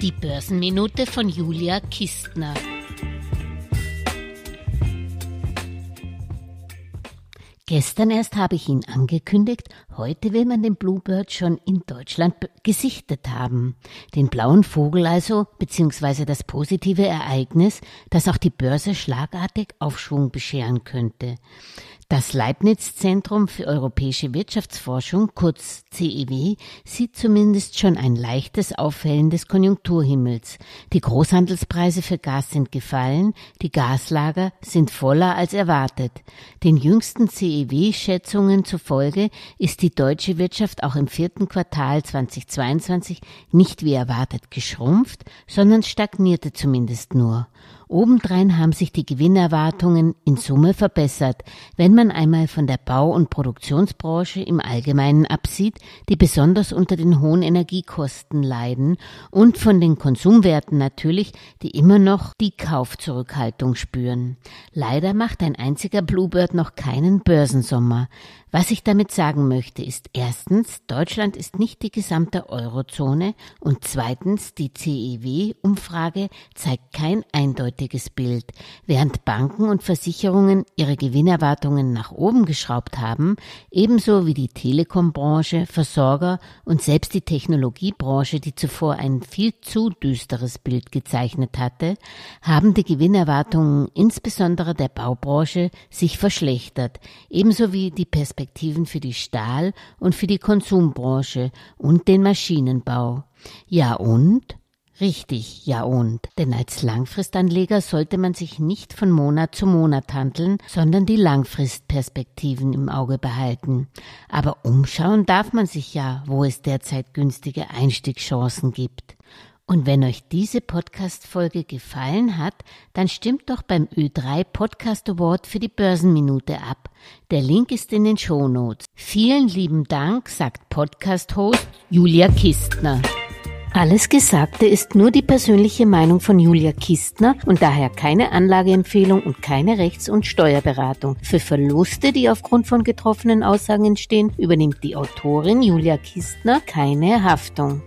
Die Börsenminute von Julia Kistner. Gestern erst habe ich ihn angekündigt, heute will man den Bluebird schon in Deutschland gesichtet haben. Den blauen Vogel also, beziehungsweise das positive Ereignis, das auch die Börse schlagartig Aufschwung bescheren könnte. Das Leibniz Zentrum für europäische Wirtschaftsforschung, kurz CEW, sieht zumindest schon ein leichtes Aufhellen des Konjunkturhimmels. Die Großhandelspreise für Gas sind gefallen, die Gaslager sind voller als erwartet. Den jüngsten CEW-Schätzungen zufolge ist die deutsche Wirtschaft auch im vierten Quartal 2022 nicht wie erwartet geschrumpft, sondern stagnierte zumindest nur. Obendrein haben sich die Gewinnerwartungen in Summe verbessert, wenn man einmal von der Bau- und Produktionsbranche im Allgemeinen absieht, die besonders unter den hohen Energiekosten leiden, und von den Konsumwerten natürlich, die immer noch die Kaufzurückhaltung spüren. Leider macht ein einziger Bluebird noch keinen Börsensommer. Was ich damit sagen möchte, ist erstens, Deutschland ist nicht die gesamte Eurozone und zweitens, die CEW-Umfrage zeigt kein eindeutiges Bild. Während Banken und Versicherungen ihre Gewinnerwartungen nach oben geschraubt haben, ebenso wie die Telekombranche, Versorger und selbst die Technologiebranche, die zuvor ein viel zu düsteres Bild gezeichnet hatte, haben die Gewinnerwartungen insbesondere der Baubranche sich verschlechtert, ebenso wie die Perspektive Perspektiven für die Stahl- und für die Konsumbranche und den Maschinenbau. Ja und? Richtig, ja und. Denn als Langfristanleger sollte man sich nicht von Monat zu Monat handeln, sondern die Langfristperspektiven im Auge behalten. Aber umschauen darf man sich ja, wo es derzeit günstige Einstiegschancen gibt. Und wenn euch diese Podcast-Folge gefallen hat, dann stimmt doch beim Ö3 Podcast Award für die Börsenminute ab. Der Link ist in den Shownotes. Vielen lieben Dank, sagt Podcast-Host Julia Kistner. Alles Gesagte ist nur die persönliche Meinung von Julia Kistner und daher keine Anlageempfehlung und keine Rechts- und Steuerberatung. Für Verluste, die aufgrund von getroffenen Aussagen entstehen, übernimmt die Autorin Julia Kistner keine Haftung.